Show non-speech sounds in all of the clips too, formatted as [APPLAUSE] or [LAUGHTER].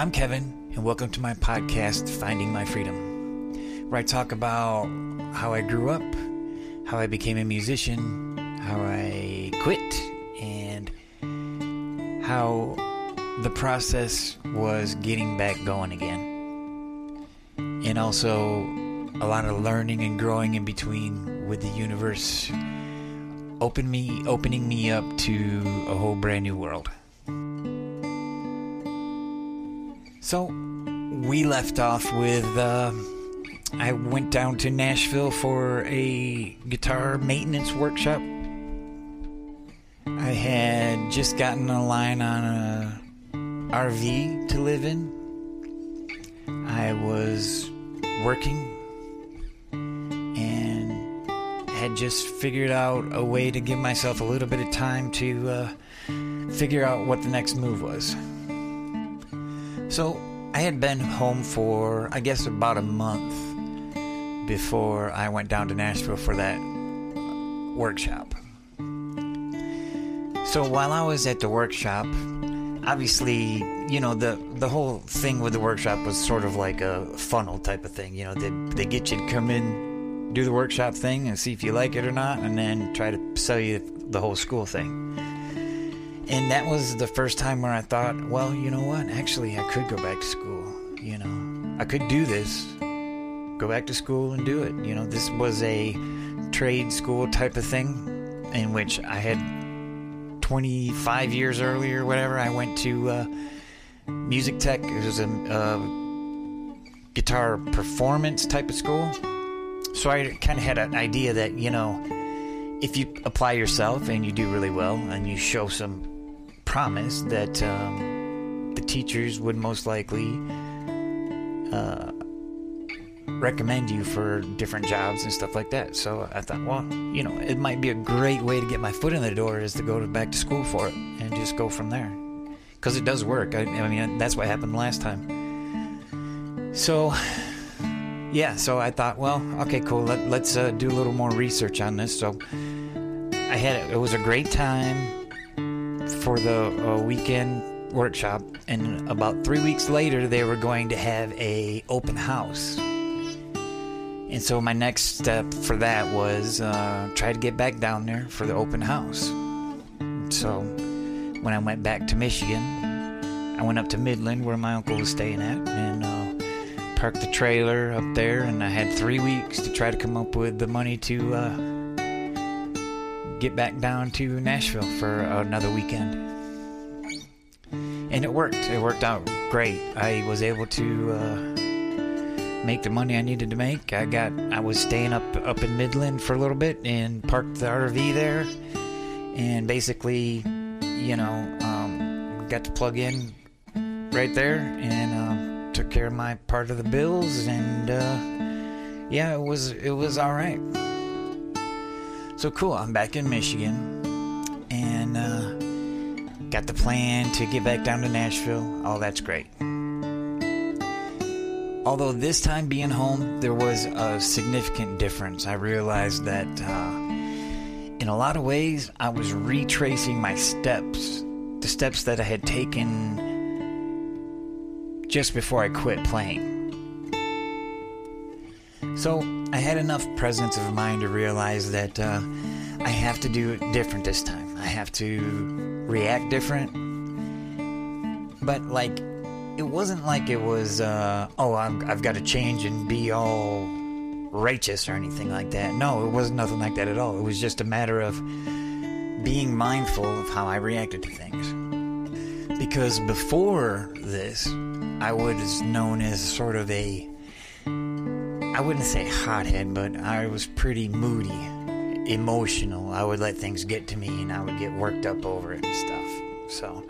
I'm Kevin, and welcome to my podcast, Finding My Freedom, where I talk about how I grew up, how I became a musician, how I quit, and how the process was getting back going again. And also a lot of learning and growing in between with the universe me opening me up to a whole brand new world. So we left off with uh, I went down to Nashville for a guitar maintenance workshop. I had just gotten a line on a RV to live in. I was working and had just figured out a way to give myself a little bit of time to uh, figure out what the next move was. So I had been home for, I guess, about a month before I went down to Nashville for that workshop. So while I was at the workshop, obviously, you know, the the whole thing with the workshop was sort of like a funnel type of thing. You know, they they get you to come in, do the workshop thing, and see if you like it or not, and then try to sell you the whole school thing. And that was the first time where I thought, well, you know what? Actually, I could go back to school. You know, I could do this. Go back to school and do it. You know, this was a trade school type of thing in which I had 25 years earlier, whatever. I went to uh, music tech. It was a uh, guitar performance type of school. So I kind of had an idea that, you know, if you apply yourself and you do really well and you show some promise that um, the teachers would most likely uh, recommend you for different jobs and stuff like that. So I thought, well, you know, it might be a great way to get my foot in the door is to go to back to school for it and just go from there. Because it does work. I, I mean, that's what happened last time. So, yeah, so I thought, well, okay, cool. Let, us uh, do a little more research on this. So I had it It was a great time for the uh, weekend workshop, and about three weeks later, they were going to have a open house. And so my next step for that was uh, try to get back down there for the open house. So when I went back to Michigan, I went up to Midland where my uncle was staying at, and uh, parked the trailer up there. And I had three weeks to try to come up with the money to uh, get back down to Nashville for another weekend. And it worked. It worked out great. I was able to uh, make the money I needed to make. I got. I was staying up up in Midland for a little bit and parked the RV there, and basically, you know, um, got to plug in right there and uh, took care of my part of the bills. And uh, yeah, it was it was all right. So cool, I'm back in Michigan and uh, got the plan to get back down to Nashville. Oh, that's great. Although this time being home, there was a significant difference. I realized that uh, in a lot of ways, I was retracing my steps, the steps that I had taken just before I quit playing. So I had enough presence of mind to realize that uh, I have to do it different this time. I have to react different. But like, it wasn't like it was, uh, oh, i have got to change and be all righteous or anything like that. No, it wasn't nothing like that at all. It was just a matter of being mindful of how I reacted to things. Because before this, I was known as sort of a I wouldn't say hothead, but I was pretty moody, emotional. I would let things get to me and I would get worked up over it and stuff. So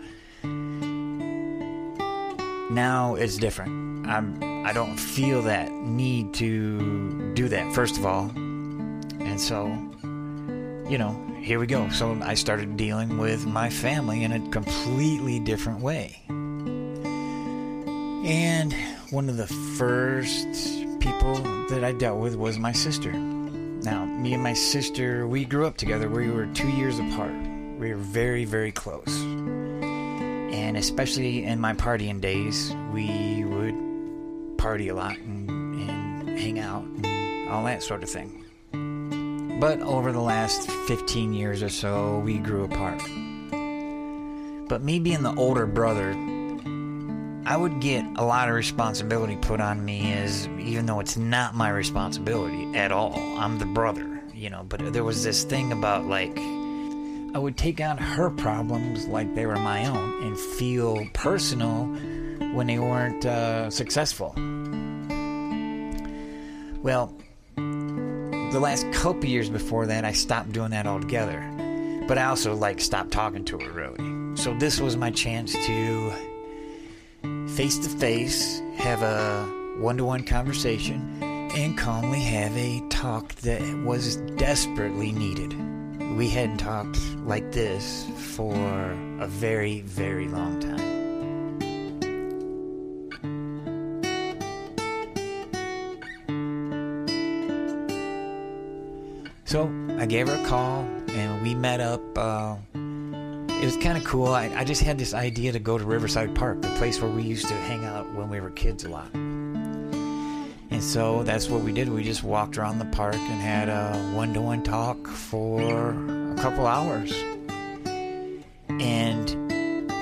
now it's different. I'm I don't feel that need to do that first of all. And so you know, here we go. So I started dealing with my family in a completely different way. And one of the first people that I dealt with was my sister. Now, me and my sister, we grew up together. We were two years apart. We were very, very close. And especially in my partying days, we would party a lot and, and hang out and all that sort of thing. But over the last 15 years or so, we grew apart. But me being the older brother, I would get a lot of responsibility put on me as even though it's not my responsibility at all. I'm the brother, you know, but there was this thing about like I would take on her problems like they were my own and feel personal when they weren't uh, successful. Well, the last couple years before that, I stopped doing that altogether. But I also like stopped talking to her really. So this was my chance to face to face have a one to one conversation and calmly have a talk that was desperately needed we hadn't talked like this for a very, very long time. So I gave her a call and we met up. Uh, it was kind of cool. I, I just had this idea to go to Riverside Park, the place where we used to hang out when we were kids a lot. And so that's what we did. We just walked around the park and had a one to one talk for a couple hours. And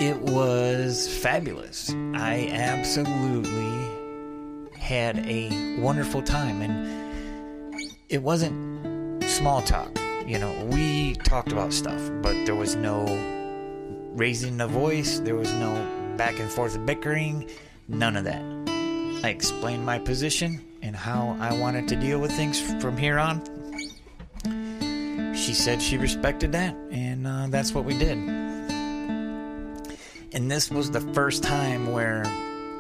it was fabulous. I absolutely had a wonderful time. And it wasn't small talk. You know, we talked about stuff, but there was no raising the voice, there was no back and forth bickering, none of that. I explained my position and how I wanted to deal with things from here on. She said she respected that, and uh, that's what we did. And this was the first time where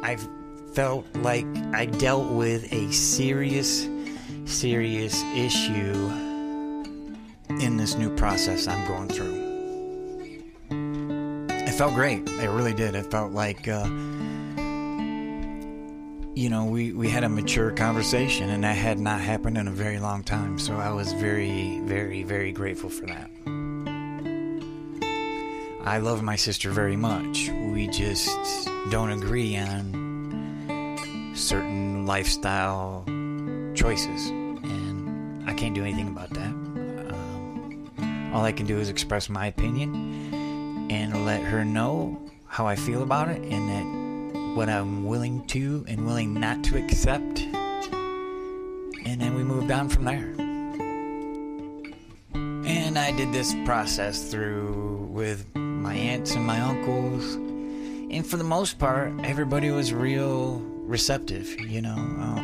I felt like I dealt with a serious, serious issue in this new process I'm going through. Felt great. It really did. It felt like. Uh, you know, we, we had a mature conversation, and that had not happened in a very long time. So I was very, very, very grateful for that. I love my sister very much. We just don't agree on certain lifestyle choices, and I can't do anything about that. Um, all I can do is express my opinion and let her know how I feel about it, and that what I'm willing to and willing not to accept. And then we moved on from there. And I did this process through with my aunts and my uncles. And for the most part, everybody was real receptive, you know. Uh,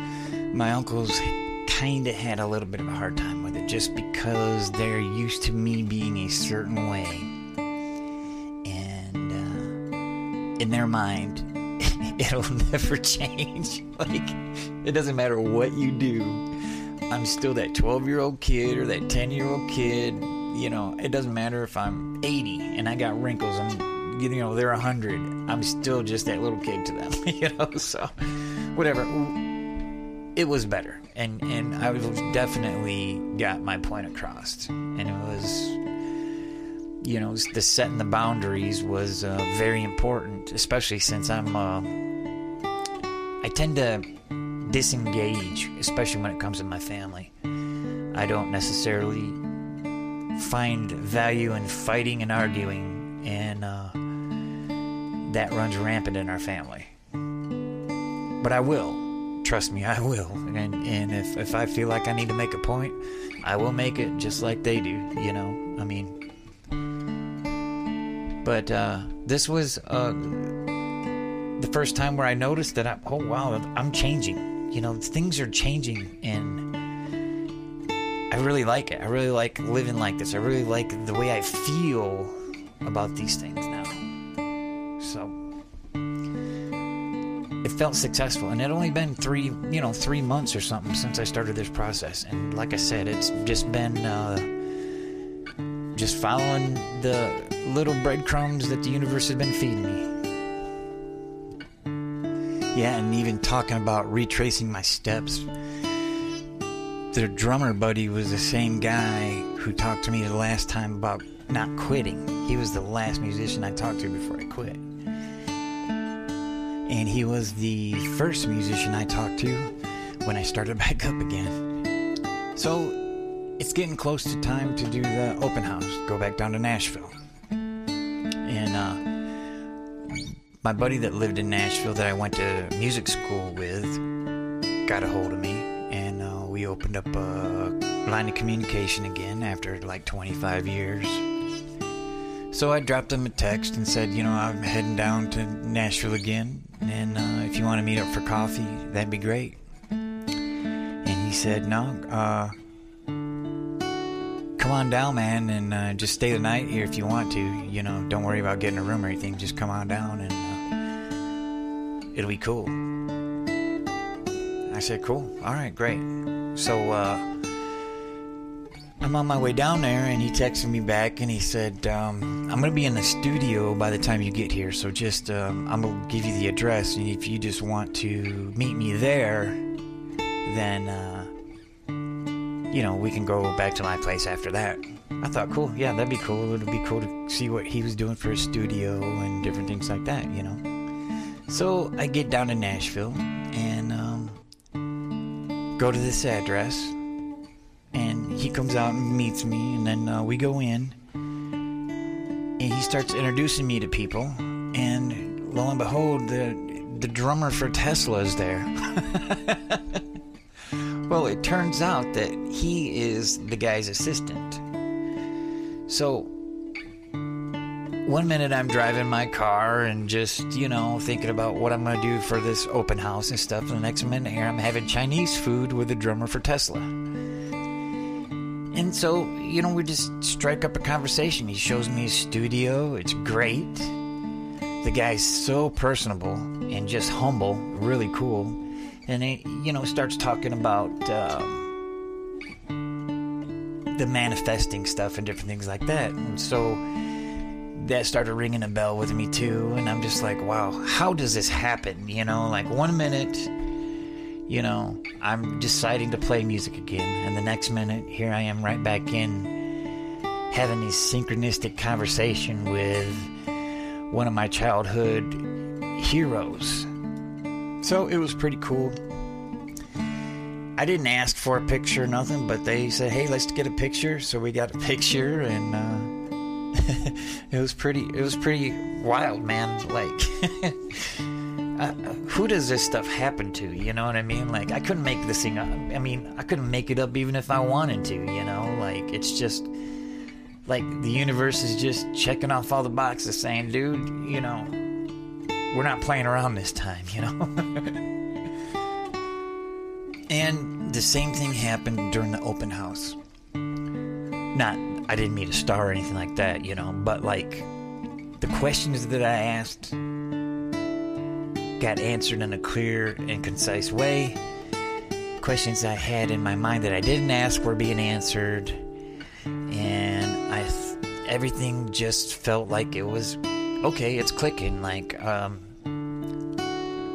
my uncles kind of had a little bit of a hard time with it just because they're used to me being a certain way. In their mind, [LAUGHS] it'll never [LAUGHS] change. like, it doesn't matter what you do. I'm still that 12 year old kid or that 10 year old kid. You know, it doesn't matter if I'm 80 and I got wrinkles. I'm, you know, they're 100. I'm still just that little kid to them. [LAUGHS] you know, so whatever. It was better, and and I definitely got my point across, and it was you know, the setting the boundaries was uh, very important, especially since I'm, uh, I tend to disengage, especially when it comes to my family. I don't necessarily find value in fighting and arguing, and uh, that runs rampant in our family. But I will. Trust me, I will. And, and if, if I feel like I need to make a point, I will make it just like they do, you know? I mean, but uh, this was uh, the first time where I noticed that I, oh wow, I'm changing. You know, things are changing, and I really like it. I really like living like this. I really like the way I feel about these things now. So it felt successful, and it only been three, you know, three months or something since I started this process. And like I said, it's just been uh, just following the little breadcrumbs that the universe has been feeding me. Yeah, and even talking about retracing my steps. The drummer buddy was the same guy who talked to me the last time about not quitting. He was the last musician I talked to before I quit. And he was the first musician I talked to when I started [LAUGHS] back up again. So it's getting close to time to do the open house, go back down to Nashville. And uh, my buddy that lived in Nashville that I went to music school with got a hold of me, and uh, we opened up a line of communication again after like 25 years. So I dropped him a text and said, you know, I'm heading down to Nashville again, and uh, if you want to meet up for coffee, that'd be great. And he said, no, uh, come on down, man, and uh, just stay the night here if you want to. You know, don't worry about getting a room or anything. Just come on down, and uh, it'll be cool. I said, cool. All right, great. So, uh, I'm on my way down there, and he texted me back, and he said, um, "I'm gonna be in the studio by the time you get here, so just um, I'm gonna give you the address, and if you just want to meet me there, then uh, you know we can go back to my place after that." I thought, cool, yeah, that'd be cool. It'd be cool to see what he was doing for his studio and different things like that, you know. So I get down to Nashville and um, go to this address and he comes out and meets me, and then uh, we go in, and he starts introducing me to people, and lo and behold, the the drummer for Tesla is there. [LAUGHS] well, it turns out that he is the guy's assistant. So one minute I'm driving my car and just, you know, thinking about what I'm going to do for this open house and stuff. And the next minute here I'm having Chinese food with the drummer for Tesla. And so, you know, we just strike up a conversation. He shows me his studio. It's great. The guy's so personable and just humble, really cool. And he, you know, starts talking about um, the manifesting stuff and different things like that. And so that started ringing a bell with me too. And I'm just like, wow, how does this happen? You know, like one minute you know, I'm deciding to play music again, and the next minute, here I am right back in having this synchronistic conversation with one of my childhood heroes. So it was pretty cool. I didn't ask for a picture or nothing, but they said, "Hey, let's get a picture." So we got a [LAUGHS] picture, and uh, [LAUGHS] it was pretty. It was pretty wild, man. Like. [LAUGHS] uh, who does this stuff happen to? You know what I mean? Like, I couldn't make this thing up. I mean, I couldn't make it up even if I wanted to, you know? Like, it's just like the universe is just checking off all the boxes saying, dude, you know, we're not playing around this time, you know? [LAUGHS] and the same thing happened during the open house. Not, I didn't meet a star or anything like that, you know, but like the questions that I asked got answered in a clear and concise way. Questions I had in my mind that I didn't ask were being answered, and I th- everything just felt like it was okay. It's clicking. Like um,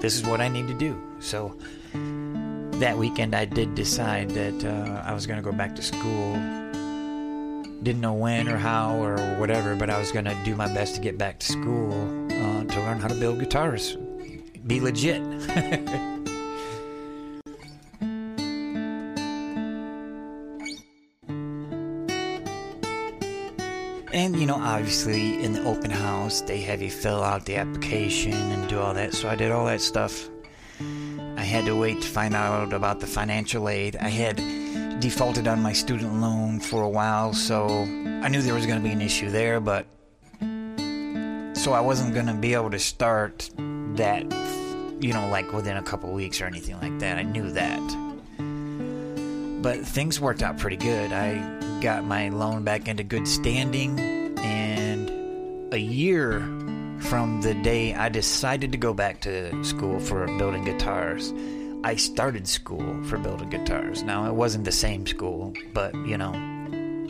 this is what I need to do. So that weekend, I did decide that uh, I was going to go back to school. Didn't know when or how or whatever, but I was going to do my best to get back to school uh, to learn how to build guitars be legit. [LAUGHS] you know, obviously, in the open house, they have you fill out the application and do all that. So I did all that stuff. I had to wait to find out about the financial aid. I had defaulted on my student loan for a while, so I knew there was going to be an issue there, but so I wasn't going to be able to start that you know, like within a couple weeks or anything like that. I knew that. But things worked out pretty good. I got my loan back into good standing, and a year from the day I decided to go back to school for building guitars, I started school for building guitars. Now, it wasn't the same school, but you know,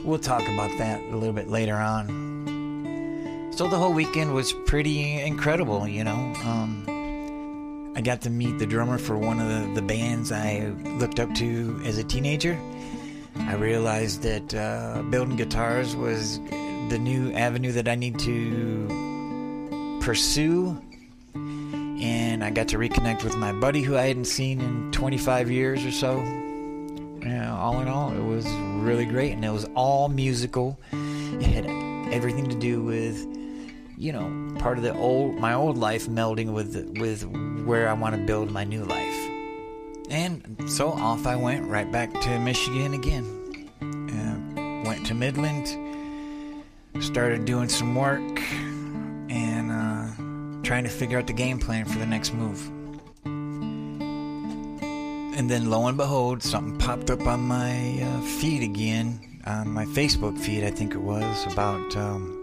we'll talk about that a little bit later on. So the whole weekend was pretty incredible, you know. Um, I got to meet the drummer for one of the, the bands I looked up to as a teenager. I realized that uh, building guitars was the new avenue that I need to pursue. and I got to reconnect with my buddy who I hadn't seen in 25 years or so. Yeah, all in all, it was really great, and it was all musical. It had everything to do with, you know, part of the old my old life melding with with where I want to build my new life. And so off I went right back to Michigan again. Uh, went to Midland, started doing some work, and uh, trying to figure out the game plan for the next move. And then lo and behold, something popped up on my uh, feed again, on my Facebook feed, I think it was, about um,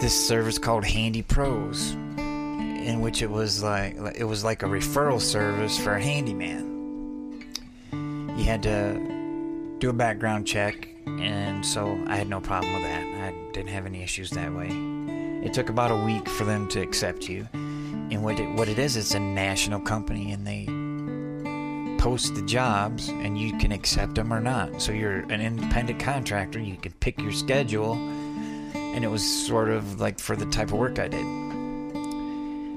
this service called Handy Pros, in which it was like it was like a referral service for a handyman. You had to do a background check, and so I had no problem with that. I didn't have any issues that way. It took about a week for them to accept you. And what it, what it is, it's a national company, and they post the jobs, and you can accept them or not. So you're an independent contractor. You can pick your schedule, and it was sort of like for the type of work I did.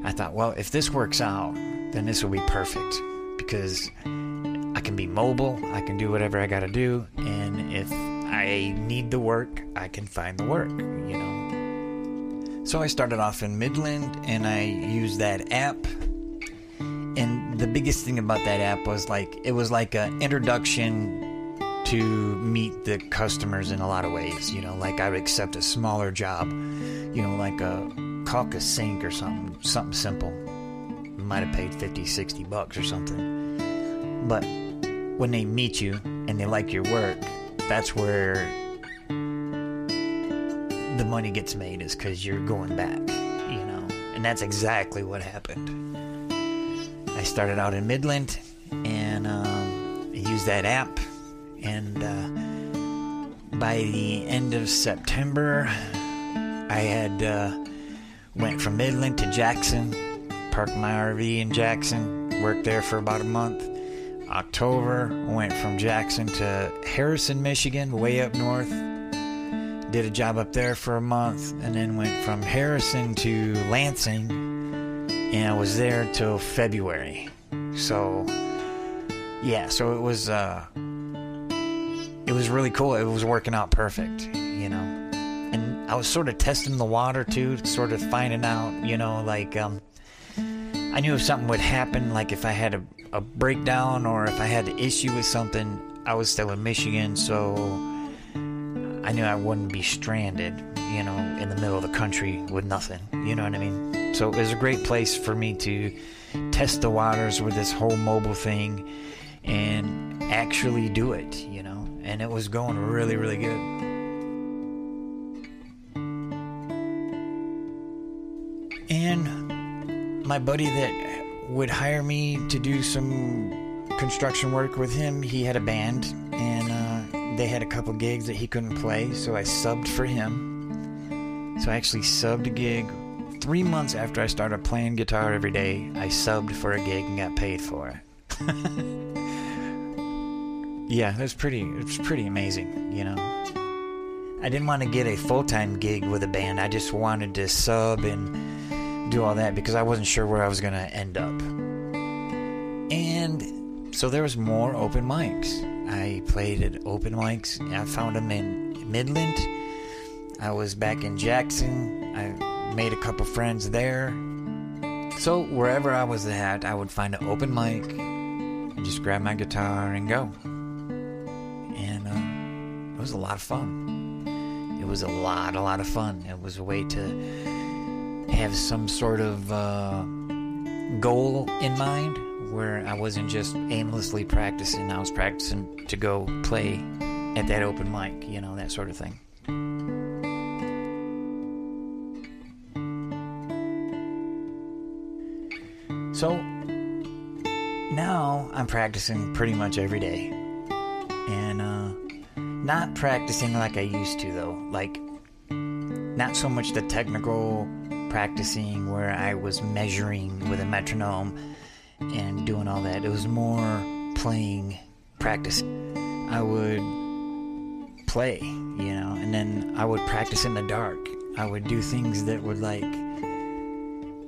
I thought, well, if this works out, then this will be perfect because I can be mobile, I can do whatever I got to do, and if I need the work, I can find the work, you know. So I started off in Midland and I used that app. And the biggest thing about that app was like it was like an introduction to meet the customers in a lot of ways, you know, like I would accept a smaller job, you know, like a caulk a sink or something, something simple. Might have paid 50, 60 bucks or something. But when they meet you and they like your work, that's where the money gets made is because you're going back, you know. And that's exactly what happened. I started out in Midland and um, I used that app. And uh, by the end of September, I had uh, went from Midland to Jackson, parked my RV in Jackson, worked there for about a month. October, went from Jackson to Harrison, Michigan, way up north. Did a job up there for a month, and then went from Harrison to Lansing, and I was there till February. So, yeah, so it was uh, it was really cool. It was working out perfect, you know. And I was sort of testing the water too, sort of finding out, you know, like um, I knew if something would happen, like if I had a, a breakdown or if I had an issue with something, I was still in Michigan, so I knew I wouldn't be stranded, you know, in the middle of the country with nothing. You know what I mean? So it was a great place for me to test the waters with this whole mobile thing and actually do it, you know. And it was going really, really good. And my buddy that would hire me to do some construction work with him, he had a band and uh, they had a couple gigs that he couldn't play, so I subbed for him. So I actually subbed a gig. Three months after I started playing guitar every day, I subbed for a gig and got paid for it. [LAUGHS] yeah, was pretty. It was pretty amazing, you know. I didn't want to get a full time gig with a band. I just wanted to sub and do all that because I wasn't sure where I was going to end up. And so there was more open mics. I played at open mics. I found them in Midland. I was back in Jackson. I made a couple friends there. So wherever I was at, I would find an open mic and just grab my guitar and go. And uh, it was a lot of fun. It was a lot, a lot of fun. It was a way to have some sort of uh, goal in mind where I wasn't just aimlessly practicing. I was practicing to go play at that open mic, you know, that sort of thing. So now I'm practicing pretty much every day. And uh, not practicing like I used to, though. Like, not so much the technical practicing where I was measuring with a metronome and doing all that. It was more playing practice. I would play, you know, and then I would practice in the dark. I would do things that would like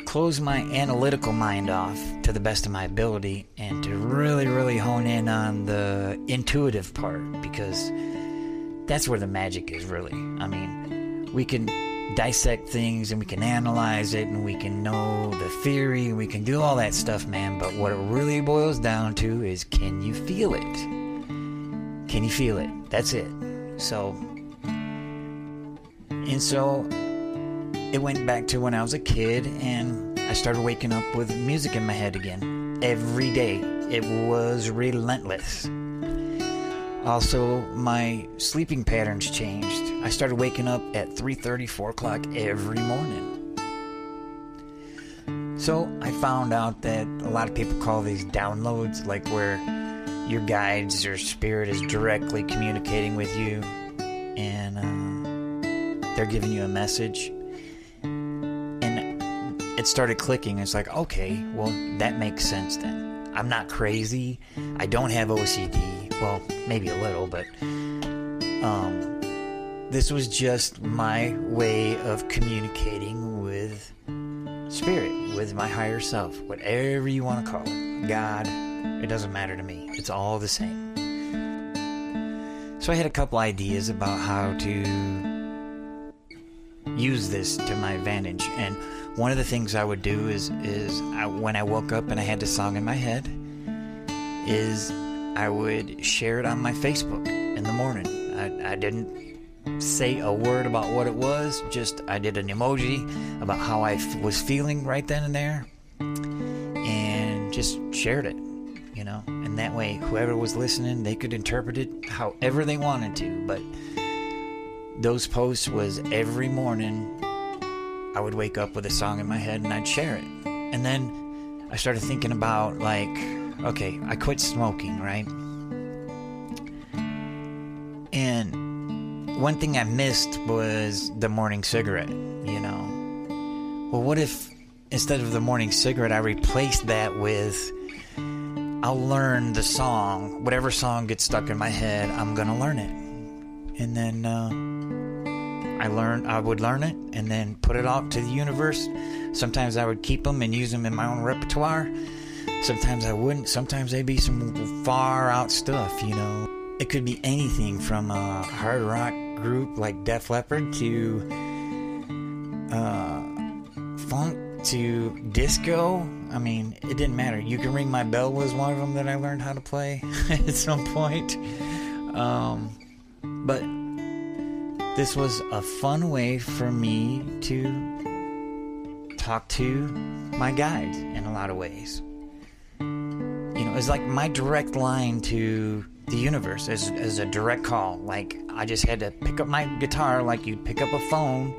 close my analytical mind off to the best of my ability and to really, really hone in on the intuitive part because that's where the magic is, really. I mean, we can dissect things and we can analyze it and we can know the theory and we can do all that stuff, man. But what it really boils down to is can you feel it? Can you feel it? That's it. So, and so it went back to when I was a kid and I started waking up with music in my head again every day. It was relentless. Also, my sleeping patterns changed. I started waking up at 3:30, 4 o'clock every morning. So I found out that a lot of people call these downloads, like where your guides or spirit is directly communicating with you, and uh, they're giving you a message And it started clicking. It's like, okay, well, that makes sense then. I'm not crazy. I don't have OCD. Well, maybe a little, but um, this was just my way of communicating with spirit, with my higher self, whatever you want to call it. God, it doesn't matter to me. It's all the same. So I had a couple ideas about how to use this to my advantage and one of the things I would do is is I, when I woke up and I had the song in my head, is I would share it on my Facebook in the morning. I, I didn't say a word about what it was, just I did an emoji about how I f- was feeling right then and there, and just shared it, you know. And that way, whoever was listening, they could interpret it however they wanted to. But those posts was every morning I would wake up with a song in my head and I'd share it. And then I started thinking about, like, okay, I quit smoking, right? And one thing I missed was the morning cigarette, you know? Well, what if instead of the morning cigarette, I replaced that with I'll learn the song, whatever song gets stuck in my head, I'm gonna learn it. And then, uh, I learned I would learn it and then put it off to the universe. Sometimes I would keep them and use them in my own repertoire. Sometimes I wouldn't. Sometimes they'd be some far out stuff, you know. It could be anything from a hard rock group like Def Leppard to uh, funk to disco. I mean, it didn't matter. You Can Ring My Bell was one of them that I learned how to play [LAUGHS] at some point. Um, but this was a fun way for me to talk to my guides in a lot of ways. You know, it's like my direct line to the universe as, as a direct call. Like, I just had to pick up my guitar like you'd pick up a phone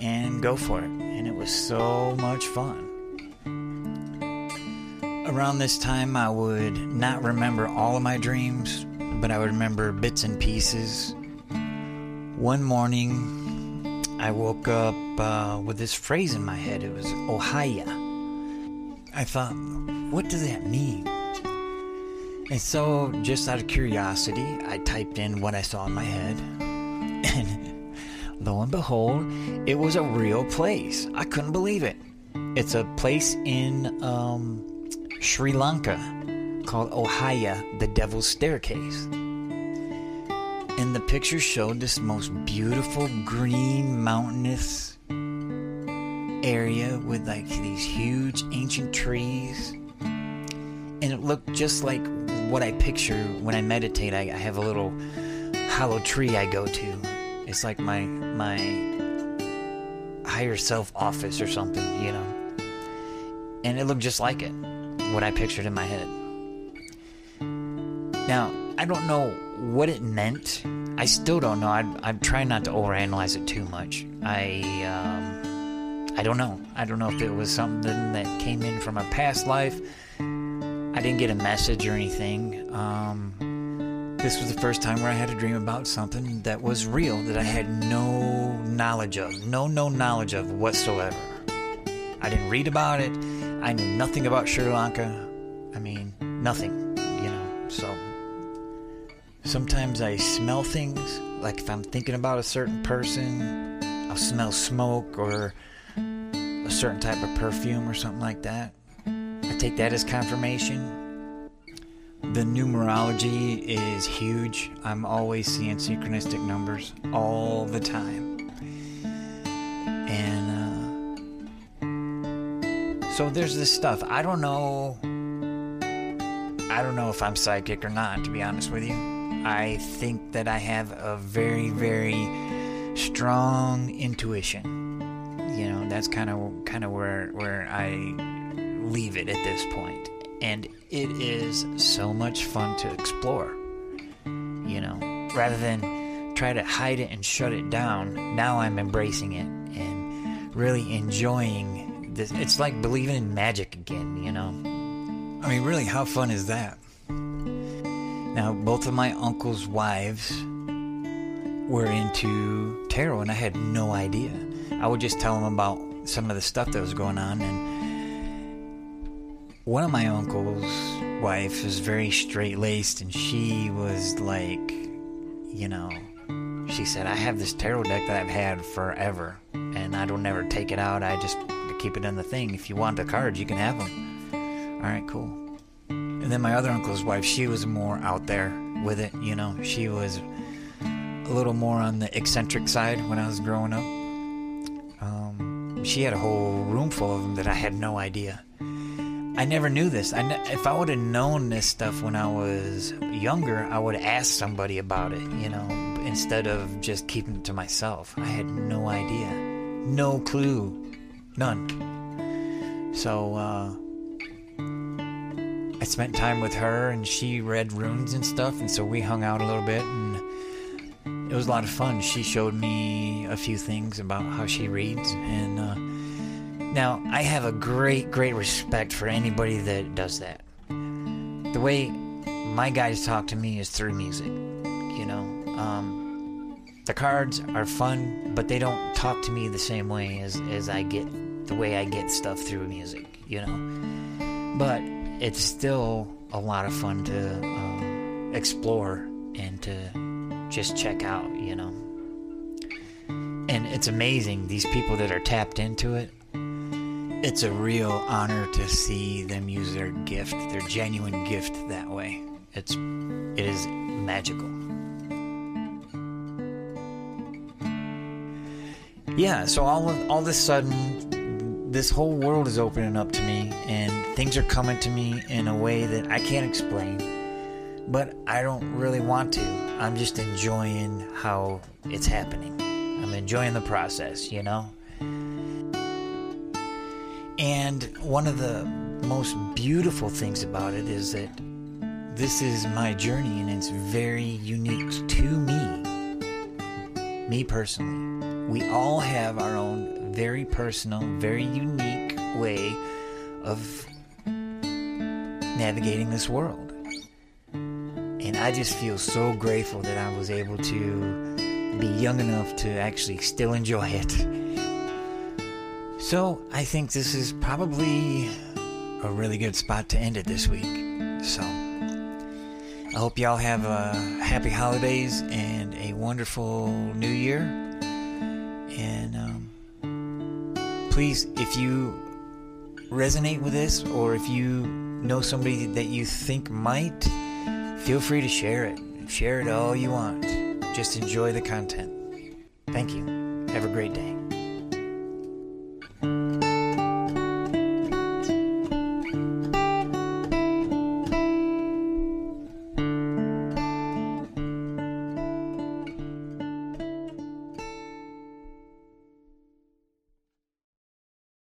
and go for it. And it was so much fun. Around this time, I would not remember all of my dreams, but I would remember bits and pieces one morning, I woke up uh, with this phrase in my head. It was Ohiya. I thought, what does that mean? And so, just out of curiosity, I typed in what I saw in my head. And lo and behold, it was a real place. I couldn't believe it. It's a place in um, Sri Lanka called Ohiya, the Devil's Staircase. And the picture showed this most beautiful green mountainous area with like these huge ancient trees. And it looked just like what I picture when I meditate. I, I have a little hollow tree I go to. It's like my my higher self office or something, you know. And it looked just like it, what I pictured in my head. Now, I don't know what it meant. I still don't know. I'm, I'm trying not to overanalyze it too much. I um, I don't know. I don't know if it was something that came in from a past life. I didn't get a message or anything. Um, this was the first time where I had a dream about something that was real that I had no knowledge of, no no knowledge of whatsoever. I didn't read about it. I knew nothing about Sri Lanka. I mean, nothing, you know. So Sometimes I smell things, like if I'm thinking about a certain person, I'll smell smoke or a certain type of perfume or something like that. Take that as confirmation. The numerology is huge. I'm always seeing synchronistic numbers all the time. And uh, so there's this stuff. I don't know. I don't know if I'm psychic or not, to be honest with you. I think that I have a very, very strong intuition you know that's kind of kind of where where I leave it at this point. And it is so much fun to explore you know. Rather than try to hide it and shut it down now I'm embracing it and really enjoying this. It's like believing in magic again you know. I mean really how fun is that? Now both of my uncle's wives were into tarot and I had no idea. I would just tell them about some of the stuff that was going on. And one of my uncle's wife is very straight laced, and she was like, you know, she said, I have this tarot deck that I've had forever, and I don't never take it out. I just keep it in the thing. If you want the cards, you can have them. All right, cool. And then my other uncle's wife, she was more out there with it, you know. She was a little more on the eccentric side when I was growing up um, she had a whole room full of them that I had no idea. I never knew this. I ne- if I would have known this stuff when I was younger, I would have asked somebody about it, you know, instead of just keeping it to myself. I had no idea. No clue. None. So, uh, I spent time with her and she read runes and stuff, and so we hung out a little bit and it was a lot of fun. She showed me a few things about how she reads, and uh, now I have a great, great respect for anybody that does that. The way my guys talk to me is through music. You know, um, the cards are fun, but they don't talk to me the same way as as I get the way I get stuff through music. You know, but it's still a lot of fun to um, explore and to just check out, you know. And it's amazing, these people that are tapped into it. It's a real honor to see them use their gift, their genuine gift that way. It's it is magical. Yeah, so all of, all of a sudden this whole world is opening up to me and things are coming to me in a way that I can't explain but I don't really want to. I'm just enjoying how it's happening. I'm enjoying the process, you know? And one of the most beautiful things about it is that this is my journey and it's very unique to me. Me personally. We all have our own very personal, very unique way of navigating this world. And I just feel so grateful that I was able to be young enough to actually still enjoy it. [LAUGHS] So I think this is probably a really good spot to end it this week. So I hope y'all have a happy holidays and a wonderful new year. And um, please, if you resonate with this or if you know somebody that you think might, Feel free to share it. Share it all you want. Just enjoy the content. Thank you. Have a great day.